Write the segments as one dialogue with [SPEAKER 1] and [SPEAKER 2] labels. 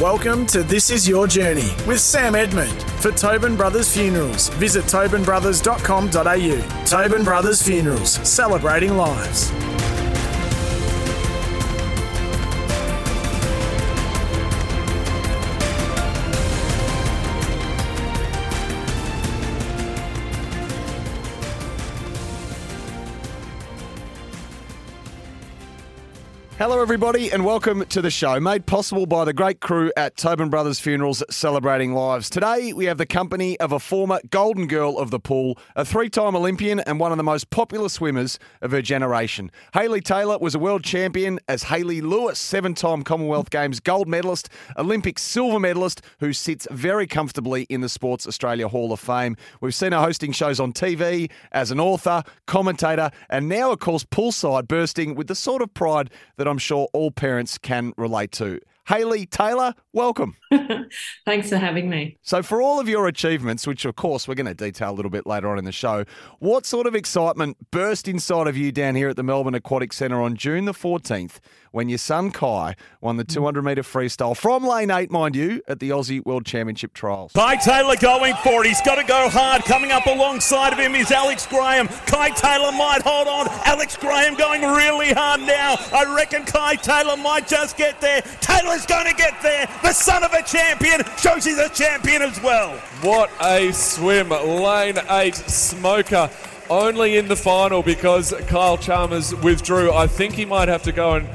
[SPEAKER 1] Welcome to This Is Your Journey with Sam Edmund. For Tobin Brothers Funerals, visit tobinbrothers.com.au. Tobin Brothers Funerals, celebrating lives.
[SPEAKER 2] Hello, everybody, and welcome to the show, made possible by the great crew at Tobin Brothers Funerals Celebrating Lives. Today, we have the company of a former Golden Girl of the pool, a three time Olympian, and one of the most popular swimmers of her generation. Hayley Taylor was a world champion as Hayley Lewis, seven time Commonwealth Games gold medalist, Olympic silver medalist, who sits very comfortably in the Sports Australia Hall of Fame. We've seen her hosting shows on TV, as an author, commentator, and now, of course, poolside, bursting with the sort of pride that I'm sure all parents can relate to. Hayley Taylor, welcome.
[SPEAKER 3] Thanks for having me.
[SPEAKER 2] So, for all of your achievements, which of course we're going to detail a little bit later on in the show, what sort of excitement burst inside of you down here at the Melbourne Aquatic Centre on June the 14th when your son Kai won the mm. 200 metre freestyle from lane eight, mind you, at the Aussie World Championship trials?
[SPEAKER 4] Kai Taylor going for it. He's got to go hard. Coming up alongside of him is Alex Graham. Kai Taylor might hold on. Alex Graham going really hard now. I reckon Kai Taylor might just get there. Taylor's going to get there. The son of a champion shows he's a champion as well.
[SPEAKER 5] What a swim. Lane 8 smoker. Only in the final because Kyle Chalmers withdrew. I think he might have to go and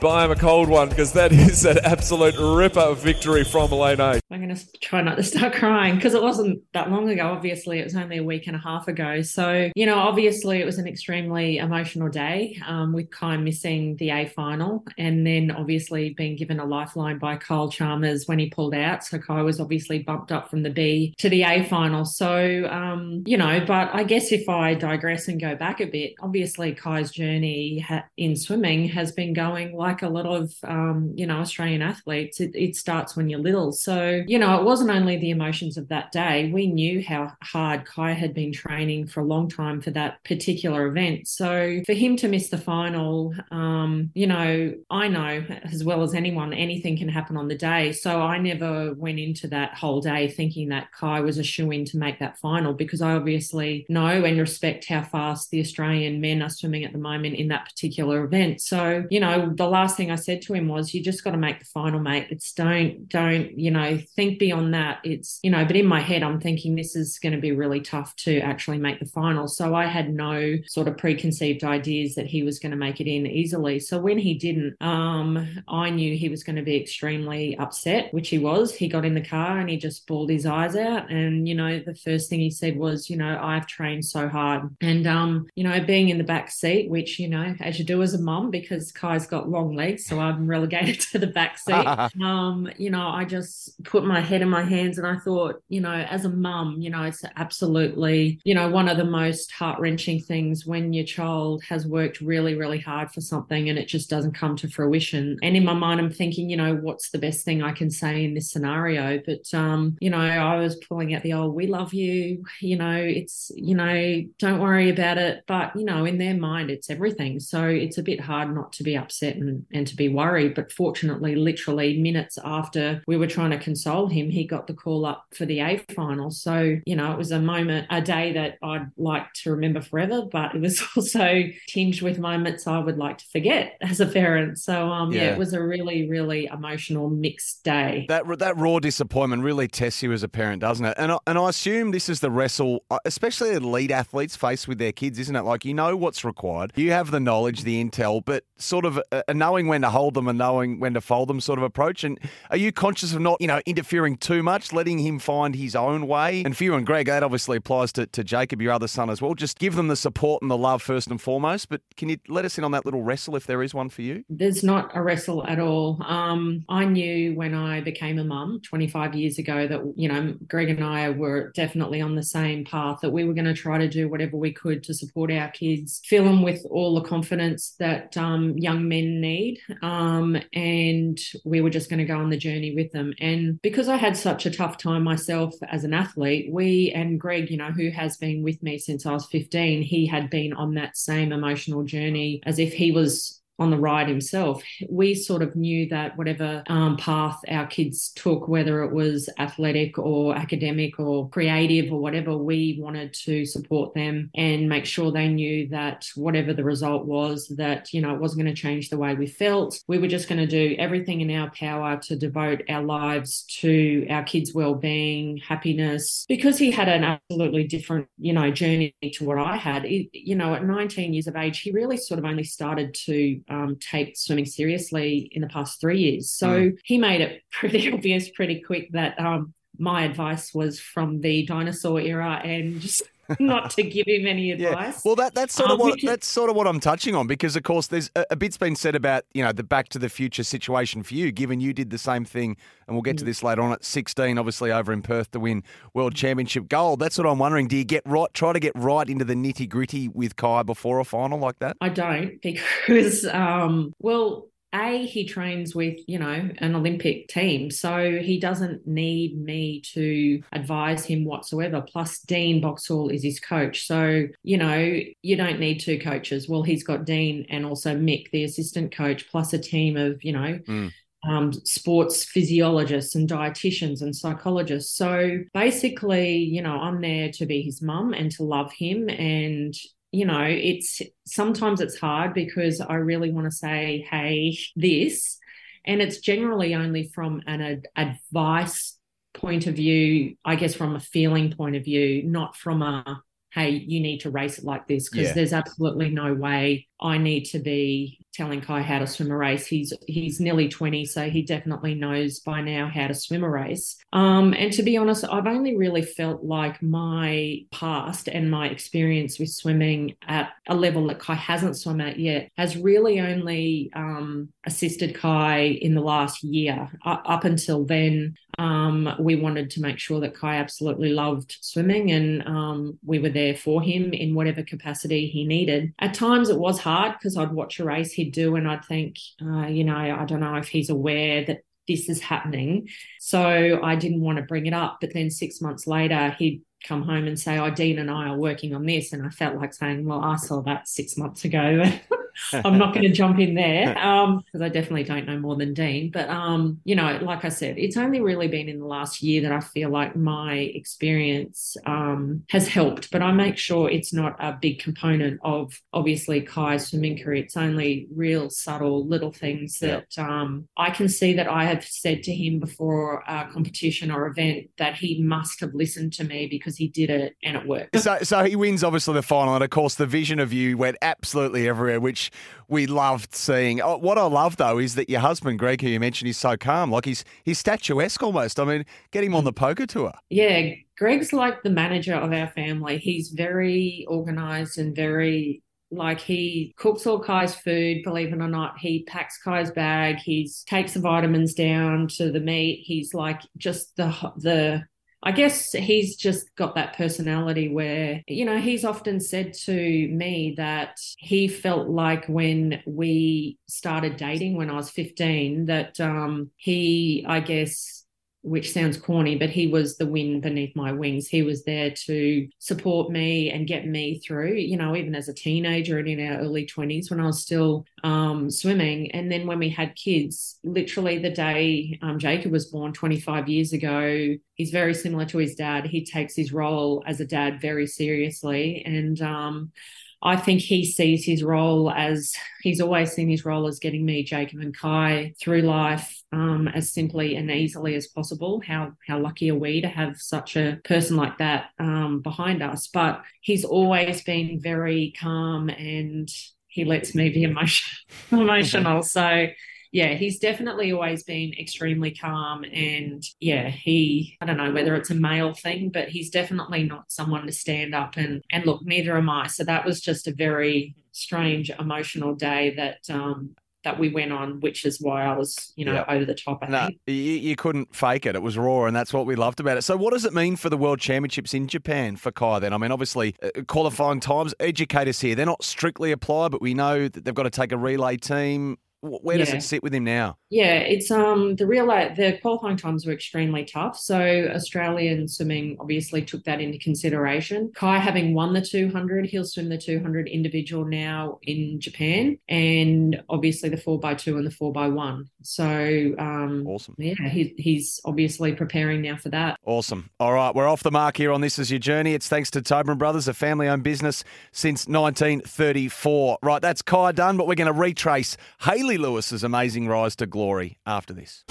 [SPEAKER 5] buy him a cold one because that is an absolute ripper victory from Lane 8.
[SPEAKER 3] I'm going to try not to start crying because it wasn't that long ago. Obviously, it was only a week and a half ago. So, you know, obviously, it was an extremely emotional day um, with Kai missing the A final and then obviously being given a lifeline by Kyle Chalmers when he pulled out. So, Kai was obviously bumped up from the B to the A final. So, um, you know, but I guess if I digress and go back a bit, obviously, Kai's journey in swimming has been going like a lot of, um, you know, Australian athletes. It, it starts when you're little. So, you know, it wasn't only the emotions of that day. We knew how hard Kai had been training for a long time for that particular event. So for him to miss the final, um, you know, I know as well as anyone, anything can happen on the day. So I never went into that whole day thinking that Kai was a shoe in to make that final because I obviously know and respect how fast the Australian men are swimming at the moment in that particular event. So, you know, the last thing I said to him was, you just got to make the final, mate. It's don't, don't, you know, think beyond that. It's, you know, but in my head, I'm thinking this is going to be really tough to actually make the final. So I had no sort of preconceived ideas that he was going to make it in easily. So when he didn't, um, I knew he was going to be extremely upset, which he was. He got in the car and he just bawled his eyes out. And, you know, the first thing he said was, you know, I've trained so hard. And, um, you know, being in the back seat, which, you know, as you do as a mum, because Kai's got long legs, so I'm relegated to the back seat. um, you know, I just put my head in my hands and I thought, you know, as a mum, you know, it's absolutely, you know, one of the most heart wrenching things when your child has worked really, really hard for something and it just doesn't come to fruition. And in my mind, I'm thinking, you know, what's the best thing I can say in this scenario? But, um, you know, I was pulling out the old, we love you, you know, it's, you know, don't worry about it. But, you know, in their mind, it's everything. So it's a bit hard not to be upset and, and to be worried. But fortunately, literally minutes after we were trying to console him, he got the call up for the A final. So, you know, it was a moment, a day that I'd like to remember forever, but it was also tinged with moments I would like to forget as a parent. So, um, yeah,
[SPEAKER 2] Yeah.
[SPEAKER 3] it was a really, really emotional mixed day.
[SPEAKER 2] That that raw disappointment really tests you as a parent, doesn't it? And I, and I assume this is the wrestle, uh, especially elite athletes face with their kids, isn't it? Like you know what's required, you have the knowledge, the intel, but sort of a, a knowing when to hold them and knowing when to fold them sort of approach. And are you conscious of not, you know, interfering too much, letting him find his own way. And for you and Greg, that obviously applies to, to Jacob, your other son, as well. Just give them the support and the love first and foremost. But can you let us in on that little wrestle if there is one for you?
[SPEAKER 3] There's not a wrestle at all. Um, I knew when I became a mum 25 years ago that, you know, Greg and I were definitely on the same path, that we were going to try to do whatever we could to support our kids, fill them with all the confidence that um, young men need. Um, and we were just going to go on the journey with them. And because I had such a tough time myself as an athlete, we and Greg, you know, who has been with me since I was 15, he had been on that same emotional journey as if he was on the ride himself. We sort of knew that whatever um, path our kids took, whether it was athletic or academic or creative or whatever, we wanted to support them and make sure they knew that whatever the result was, that, you know, it wasn't going to change the way we felt. We were just going to do everything in our power to devote our lives to our kids' well-being, happiness, because he had an absolutely different, you know, journey to what I had. It, you know, at 19 years of age, he really sort of only started to um, take swimming seriously in the past three years. So mm. he made it pretty obvious pretty quick that um, my advice was from the dinosaur era and just not to give him any advice.
[SPEAKER 2] Yeah. Well, that that's sort of um, what that's sort of what I'm touching on because, of course, there's a, a, bit's been said about you know the Back to the Future situation for you, given you did the same thing, and we'll get mm. to this later on at 16, obviously over in Perth to win World Championship gold. That's what I'm wondering. Do you get right, try to get right into the nitty gritty with Kai before a final like that?
[SPEAKER 3] I don't because, um, well, a he trains with you know an olympic team so he doesn't need me to advise him whatsoever plus dean boxall is his coach so you know you don't need two coaches well he's got dean and also mick the assistant coach plus a team of you know mm. Um, sports physiologists and dietitians and psychologists. So basically, you know, I'm there to be his mum and to love him and you know, it's sometimes it's hard because I really want to say, hey, this. And it's generally only from an ad- advice point of view, I guess from a feeling point of view, not from a, hey, you need to race it like this, because yeah. there's absolutely no way I need to be telling Kai how to swim a race. He's he's nearly 20, so he definitely knows by now how to swim a race. Um, and to be honest, I've only really felt like my past and my experience with swimming at a level that Kai hasn't swum at yet has really only um, assisted Kai in the last year. Uh, up until then, um, we wanted to make sure that Kai absolutely loved swimming and um, we were there for him in whatever capacity he needed. At times it was hard because I'd watch a race he'd do and I'd think, uh, you know, I don't know if he's aware that this is happening. So I didn't want to bring it up. But then six months later, he'd come home and say, Oh, Dean and I are working on this. And I felt like saying, Well, I saw that six months ago. I'm not going to jump in there because um, I definitely don't know more than Dean. But, um, you know, like I said, it's only really been in the last year that I feel like my experience um, has helped. But I make sure it's not a big component of obviously Kai's swimming career. It's only real subtle little things that um, I can see that I have said to him before a competition or event that he must have listened to me because he did it and it worked.
[SPEAKER 2] So, so he wins obviously the final. And of course, the vision of you went absolutely everywhere, which we loved seeing. Oh, what I love though is that your husband Greg, who you mentioned, is so calm. Like he's he's statuesque almost. I mean, get him on the poker tour.
[SPEAKER 3] Yeah, Greg's like the manager of our family. He's very organized and very like he cooks all Kai's food, believe it or not. He packs Kai's bag. He takes the vitamins down to the meet. He's like just the the I guess he's just got that personality where, you know, he's often said to me that he felt like when we started dating when I was 15, that um, he, I guess, which sounds corny, but he was the wind beneath my wings. He was there to support me and get me through, you know, even as a teenager and in our early 20s when I was still um, swimming. And then when we had kids, literally the day um, Jacob was born 25 years ago, he's very similar to his dad. He takes his role as a dad very seriously. And, um, I think he sees his role as he's always seen his role as getting me, Jacob, and Kai through life um, as simply and easily as possible. How how lucky are we to have such a person like that um, behind us? But he's always been very calm and he lets me be emotion, emotional. So yeah, he's definitely always been extremely calm. And yeah, he, I don't know whether it's a male thing, but he's definitely not someone to stand up and, and look, neither am I. So that was just a very strange emotional day that um, that we went on, which is why I was, you know,
[SPEAKER 2] Yep.
[SPEAKER 3] over the top. I
[SPEAKER 2] No,
[SPEAKER 3] think.
[SPEAKER 2] you, you couldn't fake it. It was raw, and that's what we loved about it. So, what does it mean for the World Championships in Japan for Kai then? I mean, obviously, uh, qualifying times, educate us here. They're not strictly applied, but we know that they've got to take a relay team. Wh- Where does it sit with him now?
[SPEAKER 3] Yeah, it's um the real the qualifying times were extremely tough. So Australian swimming obviously took that into consideration. Kai having won the 200, he'll swim the 200 individual now in Japan, and obviously the four by two and the four by one. So um
[SPEAKER 2] Awesome.
[SPEAKER 3] yeah, he, he's obviously preparing now for that.
[SPEAKER 2] Awesome. All right, we're off the mark here on This Is Your Journey. It's thanks to Tobin Brothers, a family owned business since 1934. Right, that's Kai done, but we're going to retrace Hayley Lewis's amazing rise to glory after this.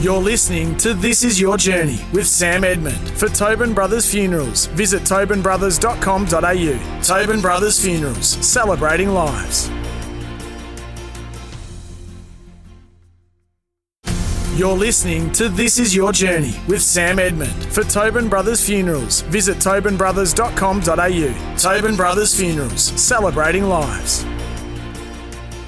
[SPEAKER 1] You're listening to This Is Your Journey with Sam Edmund. For Tobin Brothers Funerals, visit tobinbrothers.com.au. Tobin Brothers Funerals, celebrating lives. You're listening to This Is Your Journey with Sam Edmund. For Tobin Brothers Funerals, visit tobinbrothers.com.au. Tobin Brothers Funerals, celebrating lives.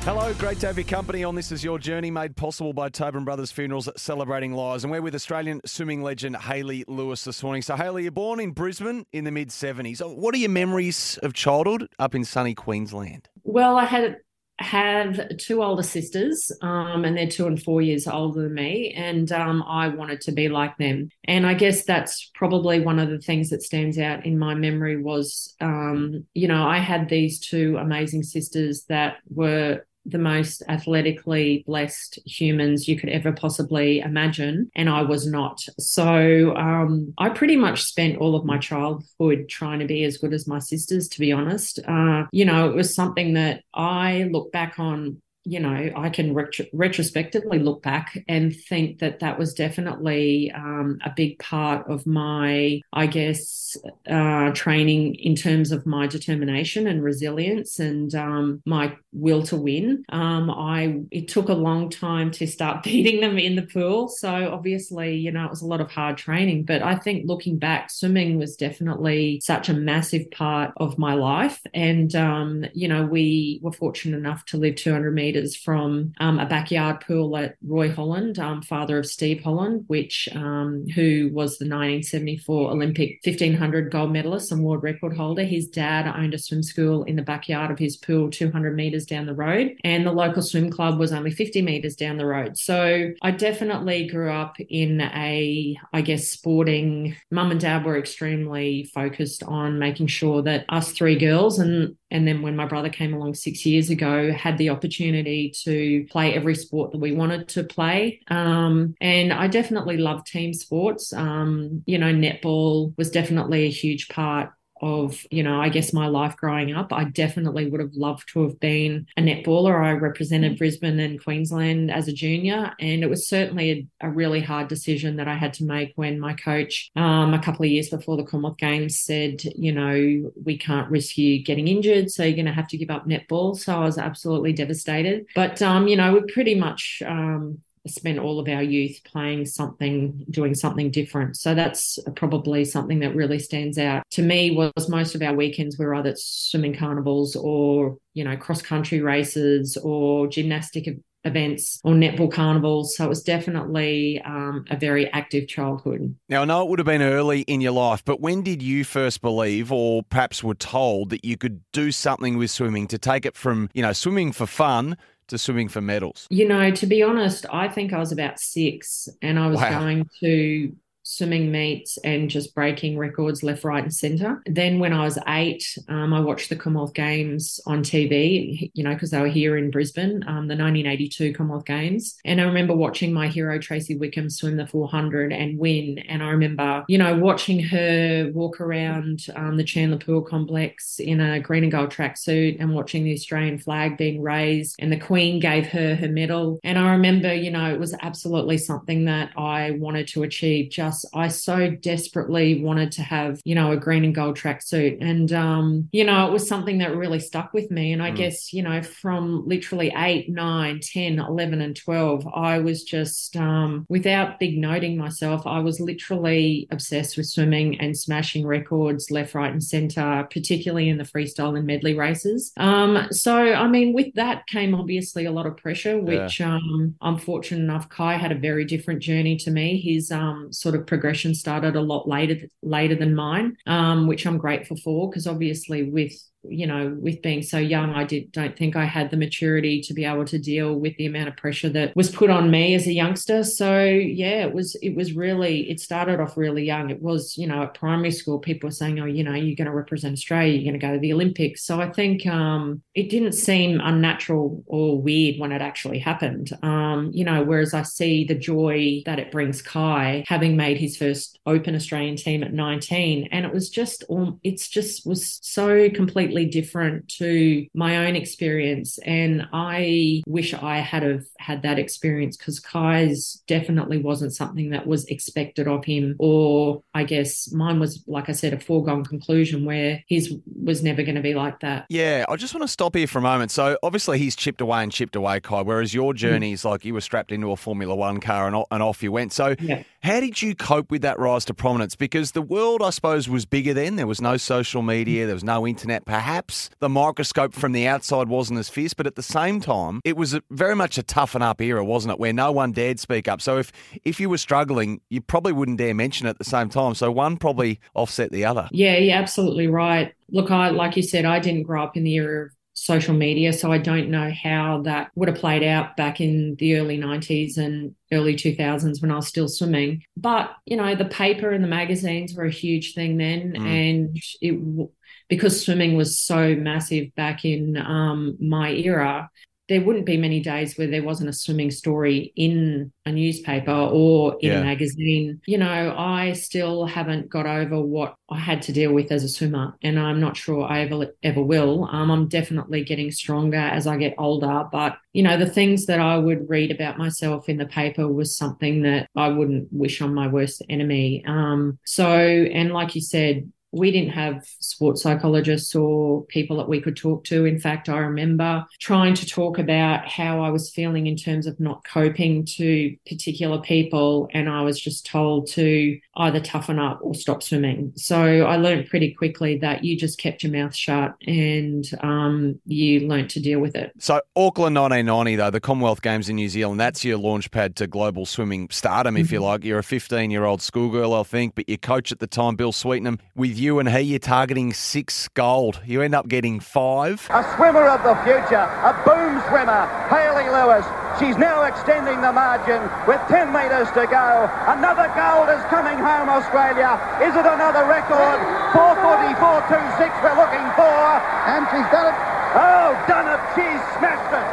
[SPEAKER 2] Hello, great to have your company on This Is Your Journey, made possible by Tobin Brothers Funerals Celebrating Lives. And we're with Australian swimming legend Hayley Lewis this morning. So, Hayley, you're born in Brisbane in the mid 70s. What are your memories of childhood up in sunny Queensland?
[SPEAKER 3] Well, I had have two older sisters, um, and they're two and four years older than me, and um, I wanted to be like them. And I guess that's probably one of the things that stands out in my memory was, um, you know, I had these two amazing sisters that were the most athletically blessed humans you could ever possibly imagine, and I was not. So um, I pretty much spent all of my childhood trying to be as good as my sisters, to be honest. Uh, you know, it was something that I look back on. You know, I can retro- retrospectively look back and think that that was definitely um, a big part of my, I guess, uh, training in terms of my determination and resilience and um, my will to win. Um, I it took a long time to start beating them in the pool, so obviously, you know, it was a lot of hard training. But I think looking back, swimming was definitely such a massive part of my life, and um, you know, we were fortunate enough to live 200 meters from um, a backyard pool at Roy Holland, um, father of Steve Holland, which um, who was the 1974 Olympic 1500 gold medalist and world record holder. His dad owned a swim school in the backyard of his pool, 200 meters down the road, and the local swim club was only 50 meters down the road. So I definitely grew up in a, I guess, sporting. Mum and dad were extremely focused on making sure that us three girls and and then when my brother came along six years ago, had the opportunity to play every sport that we wanted to play. Um, and I definitely love team sports. Um, you know, netball was definitely a huge part of you know i guess my life growing up i definitely would have loved to have been a netballer i represented brisbane and queensland as a junior and it was certainly a, a really hard decision that i had to make when my coach um, a couple of years before the commonwealth games said you know we can't risk you getting injured so you're going to have to give up netball so i was absolutely devastated. But um, you know we pretty much um, spent all of our youth playing something, doing something different. So that's probably something that really stands out to me. Was most of our weekends were either swimming carnivals or you know cross country races or gymnastic events or netball carnivals. So it was definitely um, a very active childhood.
[SPEAKER 2] Now, I know it would have been early in your life, but when did you first believe, or perhaps were told, that you could do something with swimming to take it from, you know, swimming for fun to swimming for medals?
[SPEAKER 3] You know, to be honest, I think I was about six and I was
[SPEAKER 2] Wow.
[SPEAKER 3] going to swimming meets and just breaking records left, right, and center. Then when I was eight, um, I watched the Commonwealth Games on TV, you know, because they were here in Brisbane, um, the 1982 Commonwealth Games. And I remember watching my hero, Tracey Wickham, swim the 400 and win. And I remember, you know, watching her walk around um, the Chandler Pool complex in a green and gold tracksuit and watching the Australian flag being raised. And the Queen gave her her medal. And I remember, you know, it was absolutely something that I wanted to achieve just us, I so desperately wanted to have, you know, a green and gold tracksuit. And, um, you know, it was something that really stuck with me. And I mm. guess, you know, from literally eight, nine, 10, 11, and 12, I was just, um, without big noting myself, I was literally obsessed with swimming and smashing records left, right, and center, particularly in the freestyle and medley races. Um, so, I mean, with that came obviously a lot of pressure, which yeah. um, I'm fortunate enough, Kai had a very different journey to me. His um, sort of progression started a lot later later than mine, um, which I'm grateful for because obviously with you know, with being so young, I did don't think I had the maturity to be able to deal with the amount of pressure that was put on me as a youngster. So yeah, it was it was really it started off really young. It was, you know, at primary school, people were saying, Oh, you know, you're gonna represent Australia, you're gonna go to the Olympics. So I think um it didn't seem unnatural or weird when it actually happened. Um, you know, whereas I see the joy that it brings Kai having made his first open Australian team at 19. And it was just it's just was so completely completely different to my own experience. And I wish I had have had that experience because Kai's definitely wasn't something that was expected of him. Or I guess mine was, like I said, a foregone conclusion where his was never going to be like that.
[SPEAKER 2] Yeah, I just want to stop here for a moment. So obviously he's chipped away and chipped away, Kai, whereas your mm. journey is like you were strapped into a Formula One car and, and off you went. So yeah. how did you cope with that rise to prominence? Because the world, I suppose, was bigger then. There was no social media, there was no internet, perhaps perhaps the microscope from the outside wasn't as fierce, but at the same time, it was very much a toughen up era, wasn't it? Where no one dared speak up. So if if you were struggling, you probably wouldn't dare mention it at the same time. So one probably offset the other.
[SPEAKER 3] Yeah, you're absolutely right. Look, I like you said, I didn't grow up in the era of social media. So I don't know how that would have played out back in the early 90s and early 2000s when I was still swimming. But, you know, the paper and the magazines were a huge thing then. Mm. And it because swimming was so massive back in um, my era, there wouldn't be many days where there wasn't a swimming story in a newspaper or in yeah. a magazine. You know, I still haven't got over what I had to deal with as a swimmer, and I'm not sure I ever ever will. Um, I'm definitely getting stronger as I get older, but you know, the things that I would read about myself in the paper was something that I wouldn't wish on my worst enemy. Um, so, and like you said, we didn't have sports psychologists or people that we could talk to. In fact, I remember trying to talk about how I was feeling in terms of not coping to particular people, and I was just told to either toughen up or stop swimming. So I learned pretty quickly that you just kept your mouth shut and um, you learned to deal with it.
[SPEAKER 2] So Auckland 1990, though, the Commonwealth Games in New Zealand, that's your launch pad to global swimming stardom, if mm-hmm. you like. You're a 15 year old schoolgirl, I think, but your coach at the time, Bill Sweetenham, with you and he, you're targeting six gold. You end up getting five.
[SPEAKER 6] A swimmer of the future, a boom swimmer, Hayley Lewis. She's now extending the margin with 10 metres to go. Another gold is coming home, Australia. Is it another record? 444.26 we're looking for.
[SPEAKER 7] And she's done it.
[SPEAKER 6] Oh, done it. She's smashed it.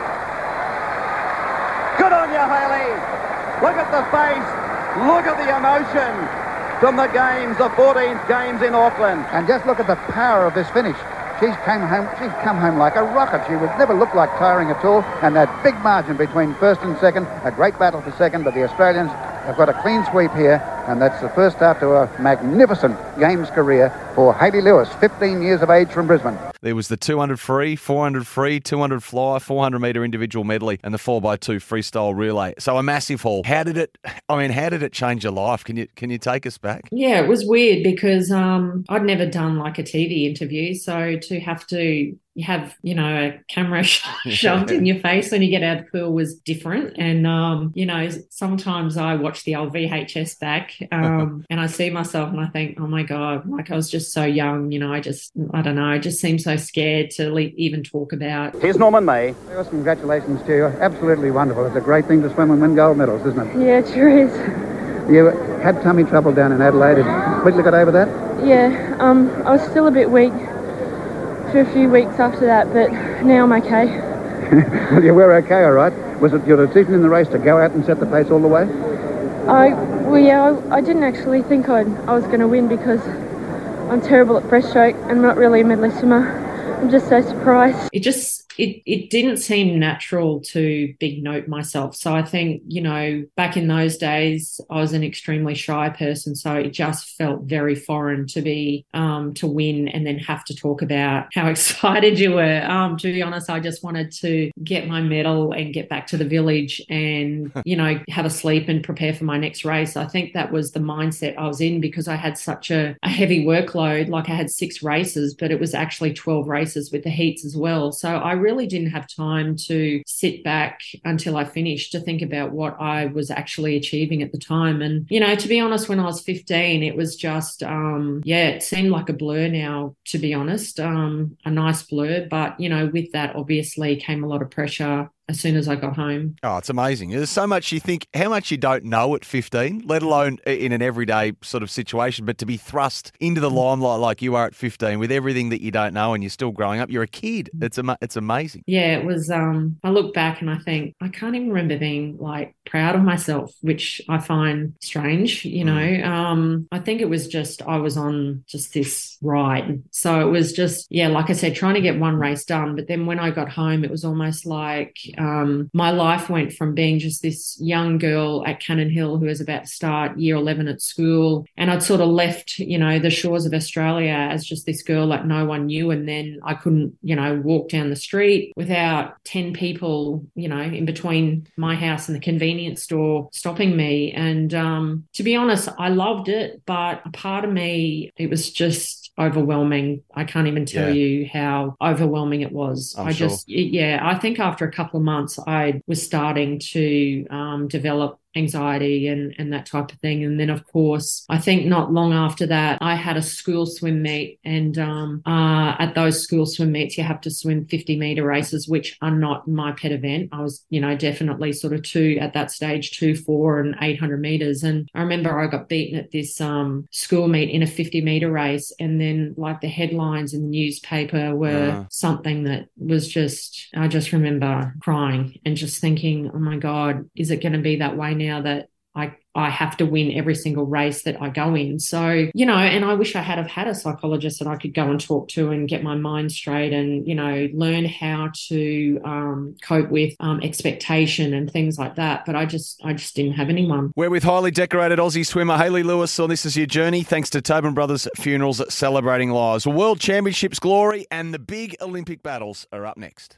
[SPEAKER 6] Good on you, Hayley. Look at the face. Look at the emotion from the games, the 14th games in Auckland.
[SPEAKER 7] And just look at the power of this finish. She's came home. She's come home like a rocket. She would never look like tiring at all. And that big margin between first and second, a great battle for second. But the Australians have got a clean sweep here, and that's the first start to a magnificent games career for Hayley Lewis, 15 years of age from Brisbane.
[SPEAKER 2] There was the 200 free, 400 free, 200 fly, 400 metre individual medley, and the 4x2 freestyle relay. So a massive haul. How did it? I mean, how did it change your life? Can you can you take us back?
[SPEAKER 3] Yeah, it was weird because um, I'd never done like a TV interview, so to have to you have you know a camera shoved in your face when you get out of the pool was different. And um you know sometimes i watch the old vhs back um and i see myself and i think oh my god like i was just so young you know i just i don't know i just seem so scared to le- even talk about.
[SPEAKER 6] Here's norman may.
[SPEAKER 7] Congratulations to you. Absolutely wonderful. It's a great thing to swim and win gold medals isn't it?
[SPEAKER 8] Yeah it sure is.
[SPEAKER 7] You had tummy trouble down in adelaide. And quickly got over that?
[SPEAKER 8] Yeah um i was still a bit weak for a few weeks after that, but now I'm okay.
[SPEAKER 7] well, you were okay, all right. Was it your decision in the race to go out and set the pace all the way?
[SPEAKER 8] I, well, yeah, I, I didn't actually think I'd, I was going to win because I'm terrible at breaststroke and I'm not really a medley swimmer. I'm just so surprised.
[SPEAKER 3] It just it, it didn't seem natural to big note myself. So I think, you know, back in those days, I was an extremely shy person. So it just felt very foreign to be, um, to win and then have to talk about how excited you were. Um, to be honest, I just wanted to get my medal and get back to the village and, you know, have a sleep and prepare for my next race. I think that was the mindset I was in because I had such a, a heavy workload. Like I had six races, but it was actually 12 races with the heats as well. So I really didn't have time to sit back until I finished to think about what I was actually achieving at the time. And, you know, to be honest, when I was 15, it was just, um, yeah, it seemed like a blur now, to be honest, um, a nice blur. But, you know, with that obviously came a lot of pressure as soon as I got home.
[SPEAKER 2] Oh, it's amazing. There's so much you think, how much you don't know at 15, let alone in an everyday sort of situation, but to be thrust into the limelight like you are at 15 with everything that you don't know and you're still growing up. You're a kid. It's am- it's amazing.
[SPEAKER 3] Yeah, it was. Um, I look back and I think I can't even remember being like proud of myself, which I find strange. You know, um, I think it was just I was on just this ride, so it was just yeah, like I said, trying to get one race done. But then when I got home, it was almost like um, my life went from being just this young girl at Cannon Hill who was about to start year 11 at school. And I'd sort of left, you know, the shores of Australia as just this girl that no one knew. And then I couldn't, you know, walk down the street without 10 people, you know, in between my house and the convenience store stopping me. And um, to be honest, I loved it. But a part of me, it was just overwhelming. I can't even tell
[SPEAKER 2] Yeah.
[SPEAKER 3] you how overwhelming it was.
[SPEAKER 2] I'm
[SPEAKER 3] I just, yeah, I think after a couple of months, I was starting to um, develop anxiety and, and that type of thing. And then, of course, I think not long after that, I had a school swim meet. And um, uh, at those school swim meets, you have to swim 50 meter races, which are not my pet event. I was, you know, definitely sort of two at that stage, two, four, and 800 meters. And I remember I got beaten at this um, school meet in a 50 meter race. And then, like, the headlines in the newspaper were something that was just, I just remember crying and just thinking, oh my God, is it going to be that way now that I, I have to win every single race that I go in. So, you know, and I wish I had have had a psychologist that I could go and talk to and get my mind straight and, you know, learn how to um, cope with um, expectation and things like that. But I just, I just didn't have anyone.
[SPEAKER 2] We're with highly decorated Aussie swimmer Hayley Lewis on This Is Your Journey, thanks to Tobin Brothers Funerals Celebrating Lives. World Championships glory and the big Olympic battles are up next.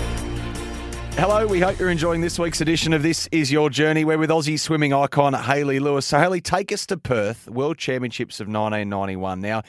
[SPEAKER 2] Hello, we hope you're enjoying this week's edition of This Is Your Journey. We're with Aussie swimming icon Hayley Lewis. So, Hayley, take us to Perth, World Championships of 1991. Now,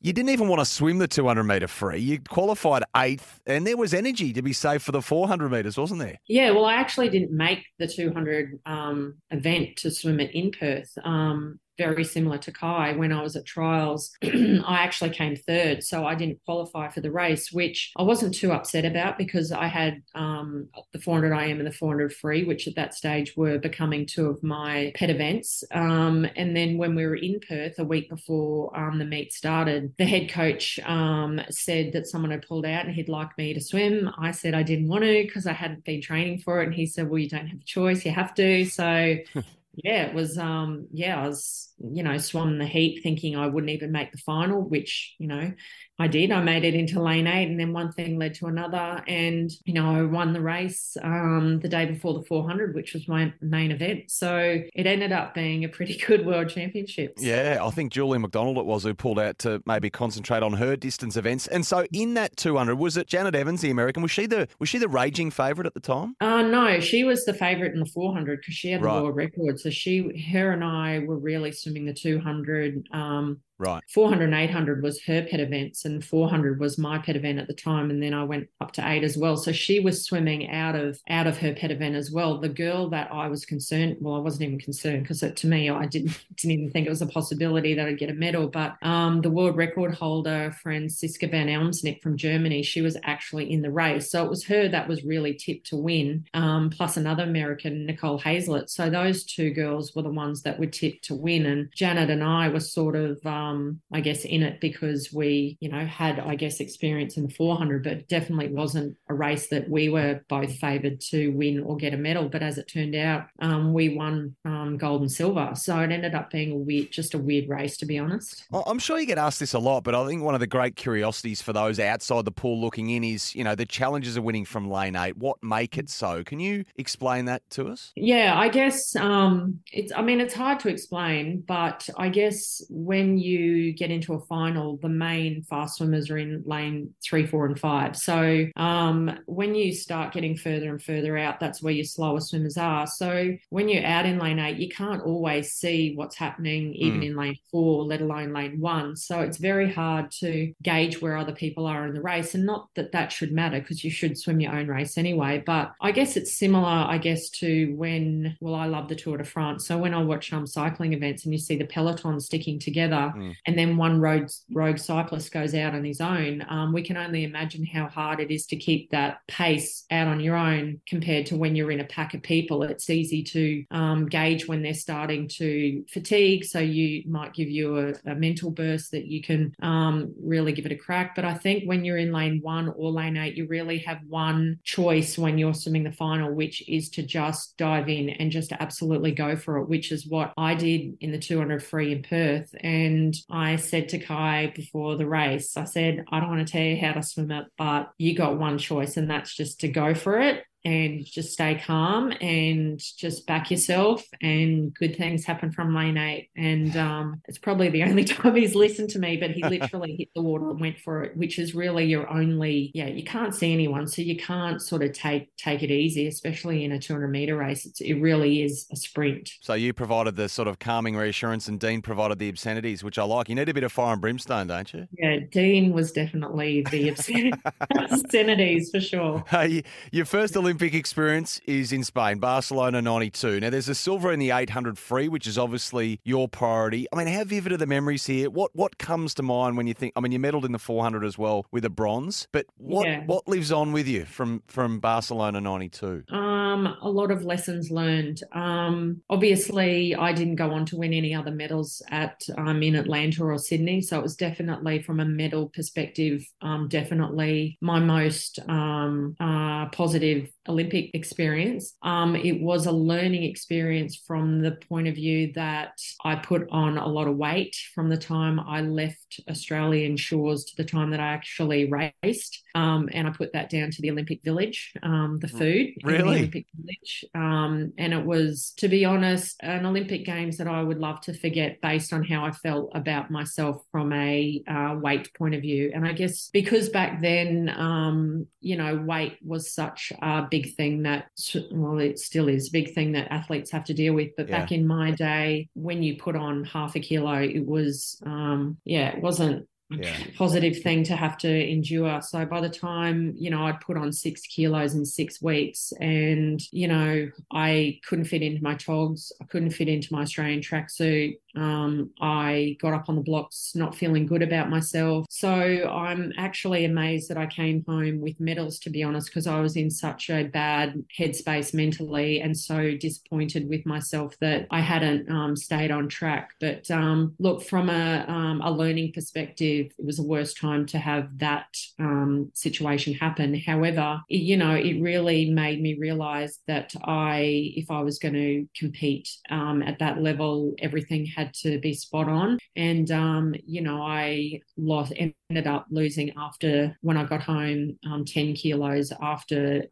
[SPEAKER 2] you didn't even want to swim the 200 metre free. You qualified eighth, and there was energy to be saved for the 400 metres, wasn't there?
[SPEAKER 3] Yeah, well, I actually didn't make the 200 um, event to swim it in Perth. Um, very similar to Kai when I was at trials. I actually came third, so I didn't qualify for the race, which I wasn't too upset about because I had um, the 400 IM and the 400 free, which at that stage were becoming two of my pet events. Um, and then when we were in Perth a week before um, the meet started, the head coach um, said that someone had pulled out and he'd like me to swim. I said I didn't want to because I hadn't been training for it. And he said, Well, you don't have a choice, you have to. So yeah, it was um yeah, I was, you know, swum the heat thinking I wouldn't even make the final, which, you know, I did. I made it into lane eight and then one thing led to another. And, you know, I won the race um the day before the 400, which was my main event. So it ended up being a pretty good world championships.
[SPEAKER 2] Yeah, I think Julie McDonald it was who pulled out to maybe concentrate on her distance events. And so in that 200, was it Janet Evans, the American? Was she the was she the raging favourite at the time?
[SPEAKER 3] Uh, no, she was the favorite in the 400 because she had the
[SPEAKER 2] Right.
[SPEAKER 3] world record. So she, her, and I were really swimming the 200. Um,
[SPEAKER 2] Right.
[SPEAKER 3] 400 and 800 was her pet events, and 400 was my pet event at the time. And then I went up to eight as well. So she was swimming out of out of her pet event as well. The girl that I was concerned, well, I wasn't even concerned because to me, I didn't didn't even think it was a possibility that I'd get a medal. But um, the world record holder, Franziska van Almsick from Germany, she was actually in the race. So it was her that was really tipped to win, um, plus another American, Nicole Haislett. So those two girls were the ones that were tipped to win. And Janet and I were sort of, um, I guess, in it because we, you know, had, I guess, experience in the 400, but definitely wasn't a race that we were both favoured to win or get a medal. But as it turned out, um, we won um, gold and silver. So it ended up being a weird, just a weird race, to be honest.
[SPEAKER 2] I'm sure you get asked this a lot, but I think one of the great curiosities for those outside the pool looking in is, you know, the challenges of winning from lane eight. What make it so? Can you explain that to us?
[SPEAKER 3] Yeah, I guess um, it's. I mean, it's hard to explain, but I guess when you get into a final, the main fast swimmers are in lane three, four, and five. So um, when you start getting further and further out, that's where your slower swimmers are. So when you're out in lane eight, you can't always see what's happening, even
[SPEAKER 2] Mm.
[SPEAKER 3] in lane four, let alone lane one. So it's very hard to gauge where other people are in the race. And not that that should matter because you should swim your own race anyway. But I guess it's similar, I guess, to when, well, I love the Tour de France. So when I watch um, cycling events and you see the peloton sticking together
[SPEAKER 2] Mm.
[SPEAKER 3] And then one road, rogue cyclist goes out on his own, um, we can only imagine how hard it is to keep that pace out on your own compared to when you're in a pack of people. It's easy to um, gauge when they're starting to fatigue. So you might give you a, a mental burst that you can um, really give it a crack. But I think when you're in lane one or lane eight, you really have one choice when you're swimming the final, which is to just dive in and just absolutely go for it, which is what I did in the 200 free in Perth. And I said to Kai before the race, I said, I don't want to tell you how to swim it, but you got one choice, and that's just to go for it and just stay calm and just back yourself and good things happen from lane eight and um, it's probably the only time he's listened to me but he literally hit the water and went for it which is really your only yeah you can't see anyone so you can't sort of take take it easy especially in a 200 meter race it's, it really is a sprint
[SPEAKER 2] So you provided the sort of calming reassurance, and Dean provided the obscenities, which I like. You need a bit of fire and brimstone, don't you?
[SPEAKER 3] yeah dean was definitely the obscenities for sure
[SPEAKER 2] Hey, your first Olympic experience is in Spain, Barcelona 92. Now, there's a silver in the 800 free, which is obviously your priority. I mean, how vivid are the memories here? What what comes to mind when you think, I mean, you medaled in the 400 as well with a bronze, but what,
[SPEAKER 3] Yeah.
[SPEAKER 2] what lives on with you from, from Barcelona 92?
[SPEAKER 3] Um, a lot of lessons learned. Um, obviously, I didn't go on to win any other medals at um, in Atlanta or Sydney, so it was definitely from a medal perspective, um, definitely my most um, uh, positive Olympic experience. Um, it was a learning experience from the point of view that I put on a lot of weight from the time I left Australian shores to the time that I actually raced. Um, and I put that down to the Olympic Village, um, the food in the
[SPEAKER 2] Really?
[SPEAKER 3] Olympic Village. Um, and it was, to be honest, an Olympic Games that I would love to forget based on how I felt about myself from a uh, weight point of view. And I guess because back then, um, you know, weight was such a big thing that, well, it still is a big thing that athletes have to deal with. But back in my day, when you put on half a kilo, it was, um, yeah, it wasn't
[SPEAKER 2] Yeah.
[SPEAKER 3] positive thing to have to endure. So by the time, you know, I'd put on six kilos in six weeks and, you know, I couldn't fit into my togs. I couldn't fit into my Australian tracksuit. Um, I got up on the blocks not feeling good about myself. So I'm actually amazed that I came home with medals, to be honest, because I was in such a bad headspace mentally and so disappointed with myself that I hadn't um, stayed on track. But um, look, from a, um, a learning perspective, it was the worst time to have that um, situation happen. However, it, you know, it really made me realize that I, if I was going to compete um, at that level, everything had to be spot on. And, um, you know, I lost, ended up losing after when I got home um, 10 kilos after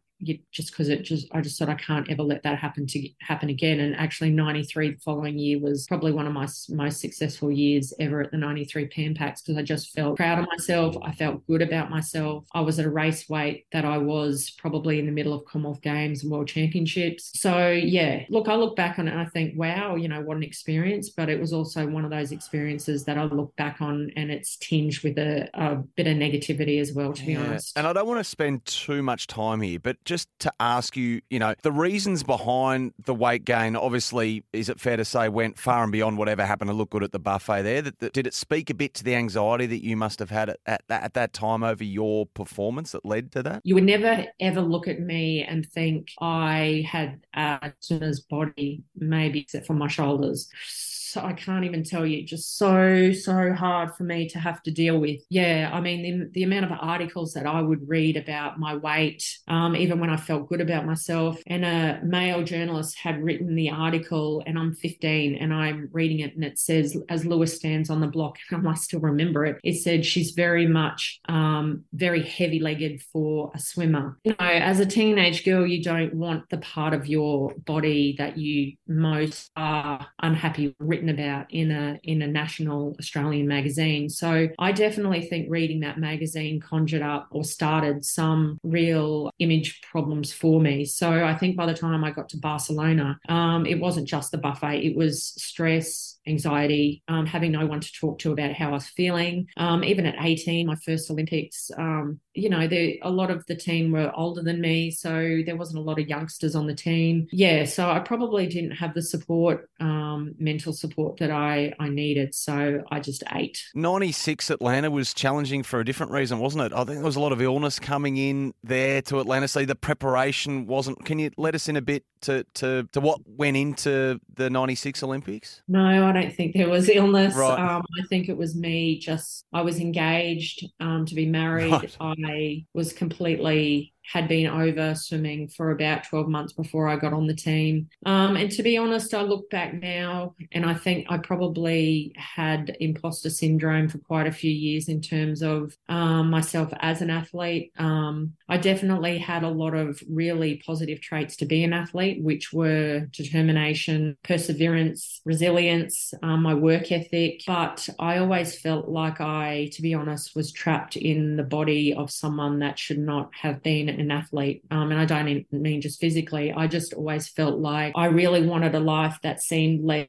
[SPEAKER 3] just because it just I just thought I can't ever let that happen to happen again. And actually, 93 the following year was probably one of my most successful years ever at the 93 Pan Pacs because I just felt proud of myself. I felt good about myself. I was at a race weight that I was probably in the middle of Commonwealth Games and World Championships. So yeah, look, I look back on it and I think, wow, you know, what an experience. But it was also one of those experiences that I look back on and it's tinged with a, a bit of negativity as well, to yeah. be honest.
[SPEAKER 2] And I don't want to spend too much time here, but just to ask you, you know, the reasons behind the weight gain, obviously, is it fair to say went far and beyond whatever happened to look good at the buffet there? That, that did it speak a bit to the anxiety that you must have had at, at, at that time over your performance that led to that?
[SPEAKER 3] You would never ever look at me and think I had uh, a swimmer's body, maybe except for my shoulders I can't even tell you, just so, so hard for me to have to deal with. Yeah, I mean, the, the amount of articles that I would read about my weight, um, even when I felt good about myself, and a male journalist had written the article, and I'm 15 and I'm reading it, and it says, as Lewis stands on the block, and I still remember it, it said she's very much um, very heavy legged for a swimmer. You know, as a teenage girl, you don't want the part of your body that you most are unhappy written written about in a in a national Australian magazine. So I definitely think reading that magazine conjured up or started some real image problems for me. So I think by the time I got to Barcelona, um, it wasn't just the buffet; it was stress, anxiety, um, having no one to talk to about how I was feeling. Um, even at 18, my first Olympics, um, you know, there, a lot of the team were older than me, so there wasn't a lot of youngsters on the team. Yeah, so I probably didn't have the support, um, mental support that I I needed. So I just ate.
[SPEAKER 2] 96 Atlanta was challenging for a different reason, wasn't it? I think there was a lot of illness coming in there to Atlanta. So the preparation wasn't. Can you let us in a bit to to, to what went into the 96 Olympics?
[SPEAKER 3] No, I don't think there was illness. Right. Um, I think it was me just, I was engaged um, to be married. Right. I was completely had been over swimming for about 12 months before I got on the team. Um, and to be honest, I look back now and I think I probably had imposter syndrome for quite a few years in terms of um, myself as an athlete. Um, I definitely had a lot of really positive traits to be an athlete, which were determination, perseverance, resilience, um, my work ethic. But I always felt like I, to be honest, was trapped in the body of someone that should not have been an athlete. Um, and I don't mean just physically. I just always felt like I really wanted a life that seemed less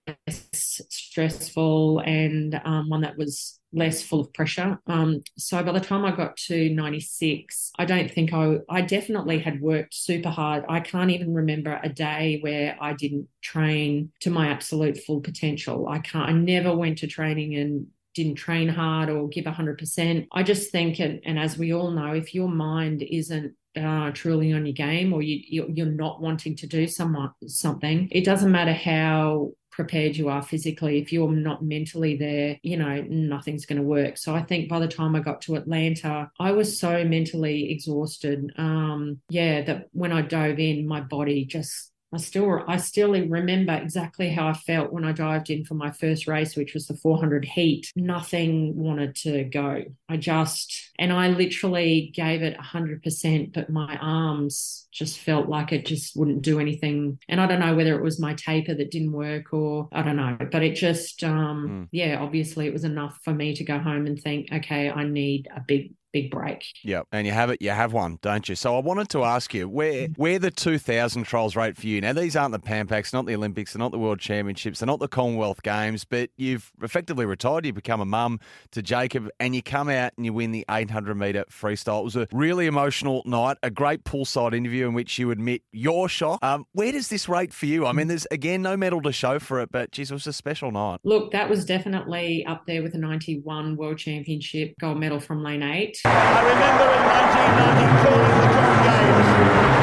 [SPEAKER 3] stressful and um, one that was less full of pressure. Um, so by the time I got to 96, I don't think I, I definitely had worked super hard. I can't even remember a day where I didn't train to my absolute full potential. I can't, I never went to training and didn't train hard or give 100%. I just think, and, and as we all know, if your mind isn't uh, truly on your game or you, you're not wanting to do some, something, it doesn't matter how prepared you are physically. If you're not mentally there you know nothing's going to work. So i think by the time i got to atlanta i was so mentally exhausted. Um yeah that when i dove in my body just I still I still remember exactly how I felt when I dived in for my first race, which was the 400 heat. Nothing wanted to go. I just and I literally gave it 100%, but my arms just felt like it just wouldn't do anything. And I don't know whether it was my taper that didn't work or I don't know, but it just um mm. yeah, obviously it was enough for me to go home and think, okay, I need a big big break.
[SPEAKER 2] Yeah, and you have it. You have one, don't you? So I wanted to ask you where where the 2,000 trials rate for you. Now these aren't the Pan Pacs, not the Olympics, they're not the World Championships, they're not the Commonwealth Games, but you've effectively retired. You become a mum to Jacob, and you come out and you win the 800 meter freestyle. It was a really emotional night, a great poolside interview in which you admit your shot. Um, where does this rate for you? I mean, there's again no medal to show for it, but geez, it was a special night.
[SPEAKER 3] Look, that was definitely up there with the 91 World Championship gold medal from lane eight.
[SPEAKER 4] I remember in 1990 calling the Common Games,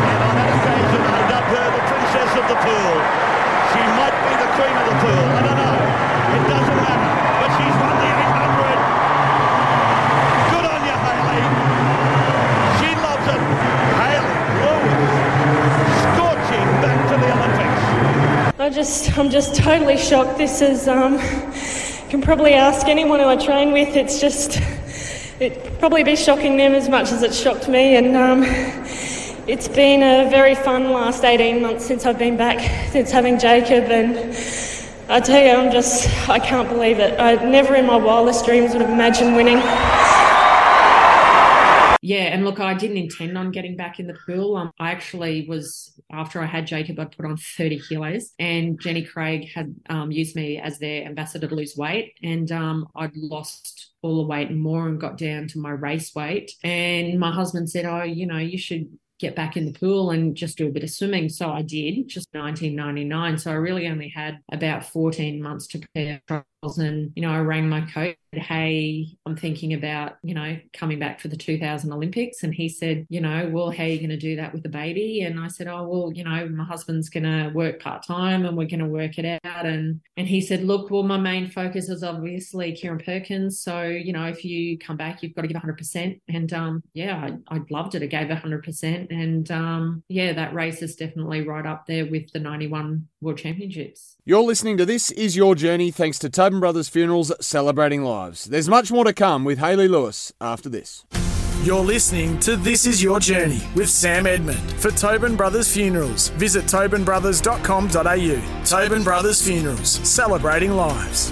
[SPEAKER 4] and on that occasion I dubbed her the princess of the pool. She might be the queen of the pool. I don't know. It doesn't matter. But she's won the 800. Good on you, Hayley. She loves it. Hayley Lewis scorching back to the Olympics.
[SPEAKER 8] I just, I'm just totally shocked. This is, um, can probably ask anyone who I train with. It's just it probably be shocking them as much as it shocked me. And um, It's been a very fun last 18 months since I've been back, since having Jacob, and I tell you, I'm just, I can't believe it. I never in my wildest dreams would have imagined winning.
[SPEAKER 3] Yeah, and look, I didn't intend on getting back in the pool. Um, I actually was after I had Jacob, I'd put on 30 kilos, and Jenny Craig had um, used me as their ambassador to lose weight, and um, I'd lost all the weight and more, and got down to my race weight. And my husband said, "Oh, you know, you should." Get back in the pool and just do a bit of swimming. So I did, just 1999. So I really only had about 14 months to prepare and you know i rang my coach hey i'm thinking about you know coming back for the 2000 olympics. And he said you know well how are you going to do that with the baby? And i said oh well you know my husband's going to work part-time and we're going to work it out. And and he said look well my main focus is obviously Kieren Perkins so you know if you come back you've got to give 100% and um yeah I, I loved it. I gave 100% and um yeah that race is definitely right up there with the 91 world championships
[SPEAKER 2] you're listening to this is your journey thanks to Tobin Brothers Funerals celebrating lives. There's much more to come with Hayley Lewis after this.
[SPEAKER 1] You're listening to This Is Your Journey with Sam Edmund. For Tobin Brothers Funerals, visit tobinbrothers.com.au. Tobin Brothers Funerals, celebrating lives.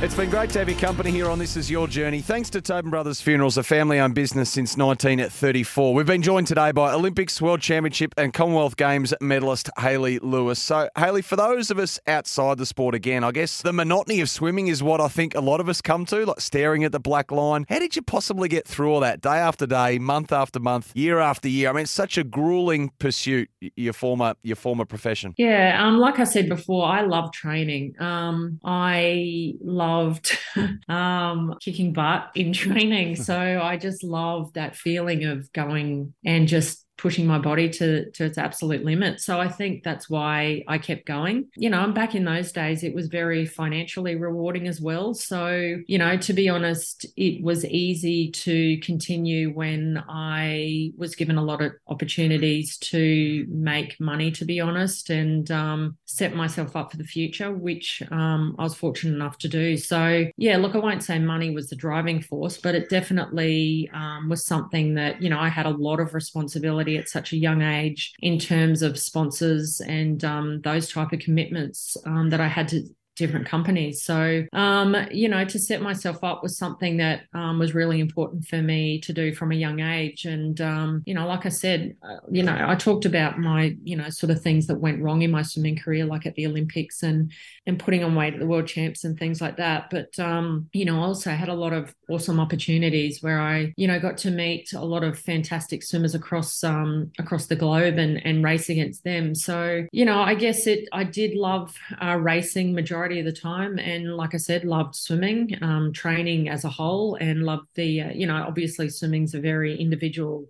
[SPEAKER 2] It's been great to have your company here on This Is Your Journey. Thanks to Tobin Brothers Funerals, a family owned business since 1934. We've been joined today by Olympics, World Championship, and Commonwealth Games medalist Hayley Lewis. So, Hayley, for those of us outside the sport again, I guess the monotony of swimming is what I think a lot of us come to, like staring at the black line. How did you possibly get through all that day after day, month after month, year after year? I mean, it's such a grueling pursuit, your former your former profession.
[SPEAKER 3] Yeah, um, like I said before, I love training. Um, I love loved um, kicking butt in training. So I just love that feeling of going and just pushing my body to to its absolute limit. So I think that's why I kept going. You know, I'm back in those days it was very financially rewarding as well. So, you know, to be honest, it was easy to continue when I was given a lot of opportunities to make money to be honest and um, set myself up for the future, which um, I was fortunate enough to do. So, yeah, look, I won't say money was the driving force, but it definitely um, was something that, you know, I had a lot of responsibility at such a young age in terms of sponsors and um, those type of commitments um, that I had to different companies. So, um, you know, to set myself up was something that um, was really important for me to do from a young age. And, um, you know, like I said, uh, you know, I talked about my, you know, sort of things that went wrong in my swimming career, like at the Olympics and and putting on weight at the world champs and things like that. But, um, you know, I also had a lot of awesome opportunities where I, you know, got to meet a lot of fantastic swimmers across um, across the globe and and race against them. So, you know, I guess it I did love uh, racing majority majority of the time. And like I said, loved swimming, um, training as a whole, and loved the, uh, you know, obviously swimming's a very individual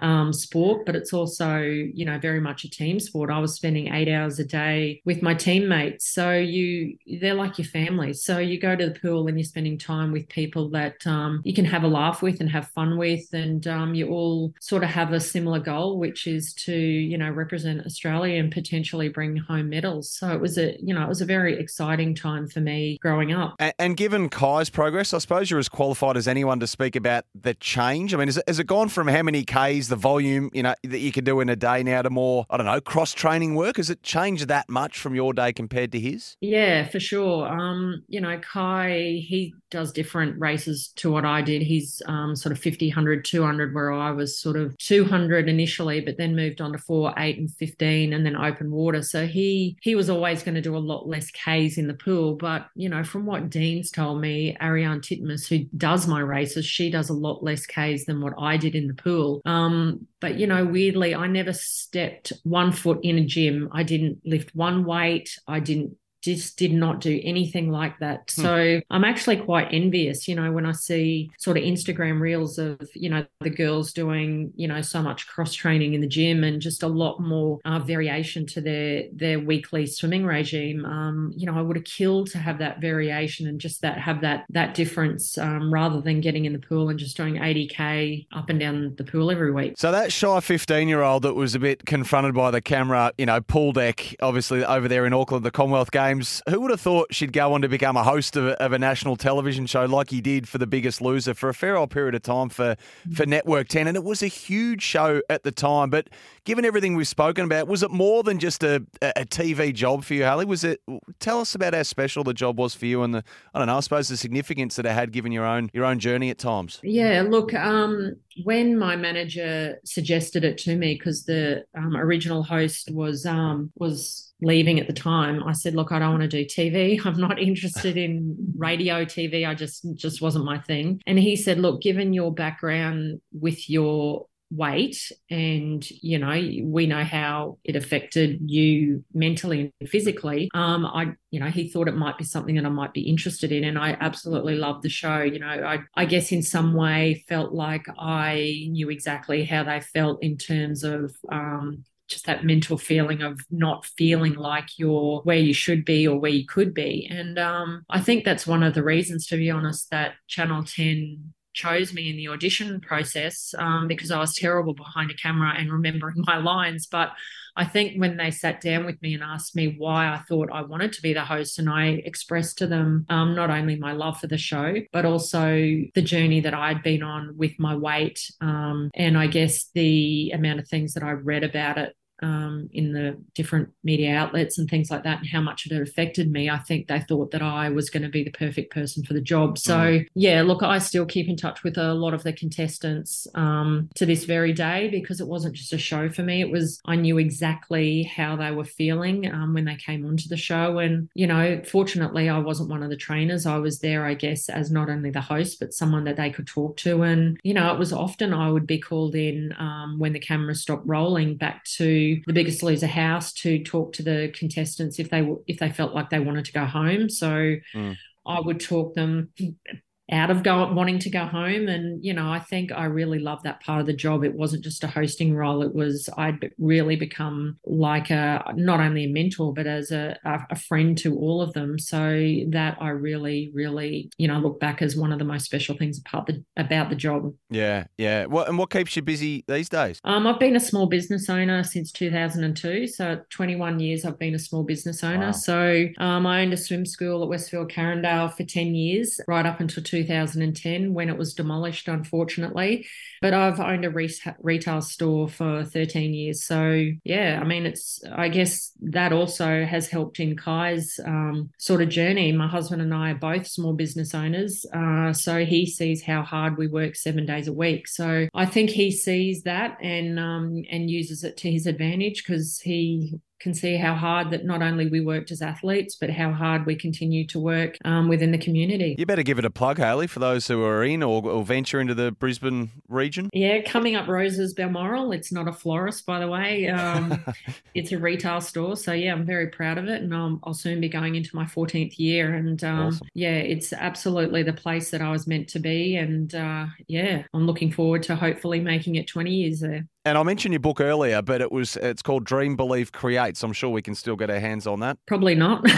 [SPEAKER 3] um, sport, but it's also, you know, very much a team sport. I was spending eight hours a day with my teammates. So you, they're like your family. So you go to the pool and you're spending time with people that um, you can have a laugh with and have fun with. And um, you all sort of have a similar goal, which is to, you know, represent Australia and potentially bring home medals. So it was a, you know, it was a very exciting time for me growing up.
[SPEAKER 2] And, and given Kai's progress, I suppose you're as qualified as anyone to speak about the change. I mean, has it, has it gone from how many Ks the volume, you know, that you can do in a day now to more, I don't know, cross training work? Has it changed that much from your day compared to his?
[SPEAKER 3] Yeah, for sure. Um, you know, Kai, he does different races to what I did. He's um, sort of 50, 100, 200, where I was sort of 200 initially, but then moved on to four, eight, and 15, and then open water. So he he was always going to do a lot less Ks in the pool. But, you know, from what Dean's told me, Ariarne Titmus, who does my races, she does a lot less Ks than what I did in the pool. Um, Um, but, you know, weirdly, I never stepped one foot in a gym. I didn't lift one weight. I didn't just did not do anything like that. Hmm. So I'm actually quite envious, you know, when I see sort of Instagram reels of, you know, the girls doing, you know, so much cross training in the gym and just a lot more uh, variation to their their weekly swimming regime. Um, you know, I would have killed to have that variation and just that have that that difference um, rather than getting in the pool and just doing 80k up and down the pool every week.
[SPEAKER 2] So that shy 15 year old that was a bit confronted by the camera, you know, pool deck, obviously over there in Auckland, the Commonwealth Games James, who would have thought she'd go on to become a host of a, of a national television show like he did for The Biggest Loser for a fair old period of time for, for Network 10? And it was a huge show at the time. But given everything we've spoken about, was it more than just a, a TV job for you, Hayley? Was it? Tell us about how special the job was for you and the, I don't know, I suppose the significance that it had given your own, your own journey at times.
[SPEAKER 3] Yeah, look, um, when my manager suggested it to me, because the um, original host was um, was leaving at the time, I said, "Look, I don't want to do TV. I'm not interested in radio TV. I just just wasn't my thing." And he said, "Look, given your background with your weight and you know we know how it affected you mentally and physically um i you know he thought it might be something that i might be interested in and i absolutely loved the show you know i i guess in some way felt like i knew exactly how they felt in terms of um just that mental feeling of not feeling like you're where you should be or where you could be. And um, I think that's one of the reasons, to be honest, that Channel 10 chose me in the audition process um, because I was terrible behind a camera and remembering my lines. But I think when they sat down with me and asked me why I thought I wanted to be the host, and I expressed to them um, not only my love for the show, but also the journey that I'd been on with my weight. Um, and I guess the amount of things that I read about it um, in the different media outlets and things like that, and how much it had affected me, I think they thought that I was going to be the perfect person for the job. So, mm. yeah, look, I still keep in touch with a lot of the contestants um, to this very day because it wasn't just a show for me. It was, I knew exactly how they were feeling um, when they came onto the show. And, you know, fortunately, I wasn't one of the trainers. I was there, I guess, as not only the host, but someone that they could talk to. And, you know, it was often I would be called in um, when the camera stopped rolling back to the Biggest Loser house to talk to the contestants if they if they felt like they wanted to go home. So mm. I would talk them out of go, wanting to go home. And, you know, I think I really loved that part of the job. It wasn't just a hosting role. It was, I'd really become like a, not only a mentor, but as a, a friend to all of them. So that I really, really, you know, look back as one of the most special things about the, about the job.
[SPEAKER 2] Yeah. Yeah. What, and what keeps you busy these days?
[SPEAKER 3] Um, I've been a small business owner since 2002. So 21 years I've been a small business owner. Wow. So um, I owned a swim school at Westfield Carindale for 10 years, right up until 2010 when it was demolished, unfortunately. But I've owned a re- retail store for 13 years. So, yeah, I mean, it's, I guess that also has helped in Kai's um, sort of journey. My husband and I are both small business owners. Uh, so he sees how hard we work seven days a week. So I think he sees that and, um, and uses it to his advantage because he can see how hard that not only we worked as athletes, but how hard we continue to work um, within the community.
[SPEAKER 2] You better give it a plug, Hayley, for those who are in or, or, venture into the Brisbane region.
[SPEAKER 3] Yeah, coming up Roses Balmoral. It's not a florist, by the way. Um, it's a retail store. So, yeah, I'm very proud of it. And I'll, I'll soon be going into my 14th year. And um, awesome. yeah, it's absolutely the place that I was meant to be. And uh, yeah, I'm looking forward to hopefully making it 20 years there.
[SPEAKER 2] And I mentioned your book earlier, but it was it's called Dream Believe Create. So I'm sure we can still get our hands on that.
[SPEAKER 3] Probably not.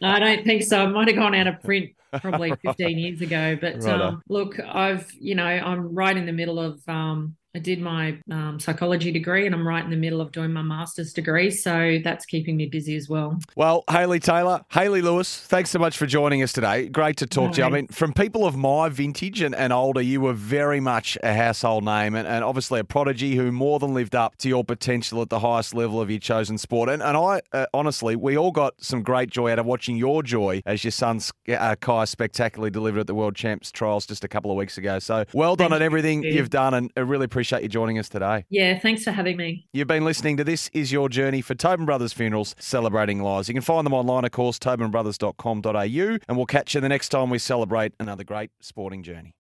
[SPEAKER 3] I don't think so. It might have gone out of print probably 15 years ago. But um, look, I've you know I'm right in the middle of um, I did my um, psychology degree and I'm right in the middle of doing my master's degree. So that's keeping me busy as well.
[SPEAKER 2] Well, Hayley Taylor, Hayley Lewis, thanks so much for joining us today. Great to talk no, to you. I mean, from people of my vintage and, and older, you were very much a household name and, and, obviously a prodigy who more than lived up to your potential at the highest level of your chosen sport. And, and I, uh, honestly, we all got some great joy out of watching your joy as your son uh, Kai spectacularly delivered at the World Champs trials just a couple of weeks ago. So well done Thank on everything you. have done and I really appreciate appreciate you joining us today.
[SPEAKER 3] Yeah, thanks for having me.
[SPEAKER 2] You've been listening to This Is Your Journey for Tobin Brothers Funerals, celebrating lives. You can find them online, of course, tobinbrothers.com.au, and we'll catch you the next time we celebrate another great sporting journey.